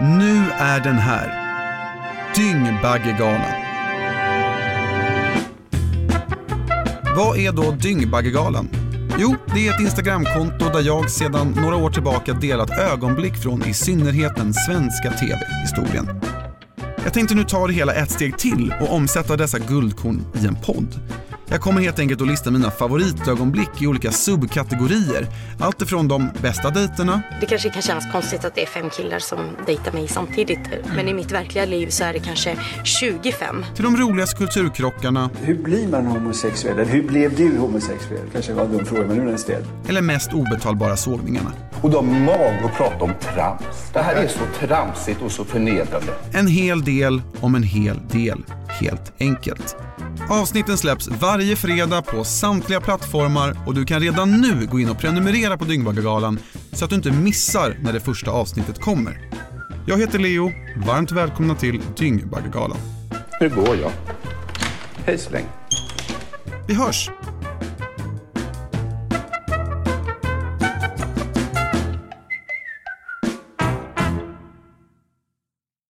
Nu är den här. Dyngbaggegalan. Vad är då Dyngbaggegalan? Jo, det är ett Instagramkonto där jag sedan några år tillbaka delat ögonblick från i synnerhet den svenska TV-historien. Jag tänkte nu ta det hela ett steg till och omsätta dessa guldkorn i en podd. Jag kommer helt enkelt att lista mina favoritögonblick i olika subkategorier. Allt ifrån de bästa dejterna. Det kanske kan kännas konstigt att det är fem killar som dejtar mig samtidigt. Men i mitt verkliga liv så är det kanske 25. Till de roligaste kulturkrockarna. Hur blir man homosexuell? Eller hur blev du homosexuell? Kanske var en dum fråga, men nu är den ställd. Eller mest obetalbara sågningarna. Och de har mag att prata om trams. Det här är så tramsigt och så förnedrande. En hel del om en hel del, helt enkelt. Avsnitten släpps varje fredag på samtliga plattformar och du kan redan nu gå in och prenumerera på Dyngbaggegalan så att du inte missar när det första avsnittet kommer. Jag heter Leo, varmt välkomna till Dyngbaggegalan. Nu går jag. Hej så länge. Vi hörs!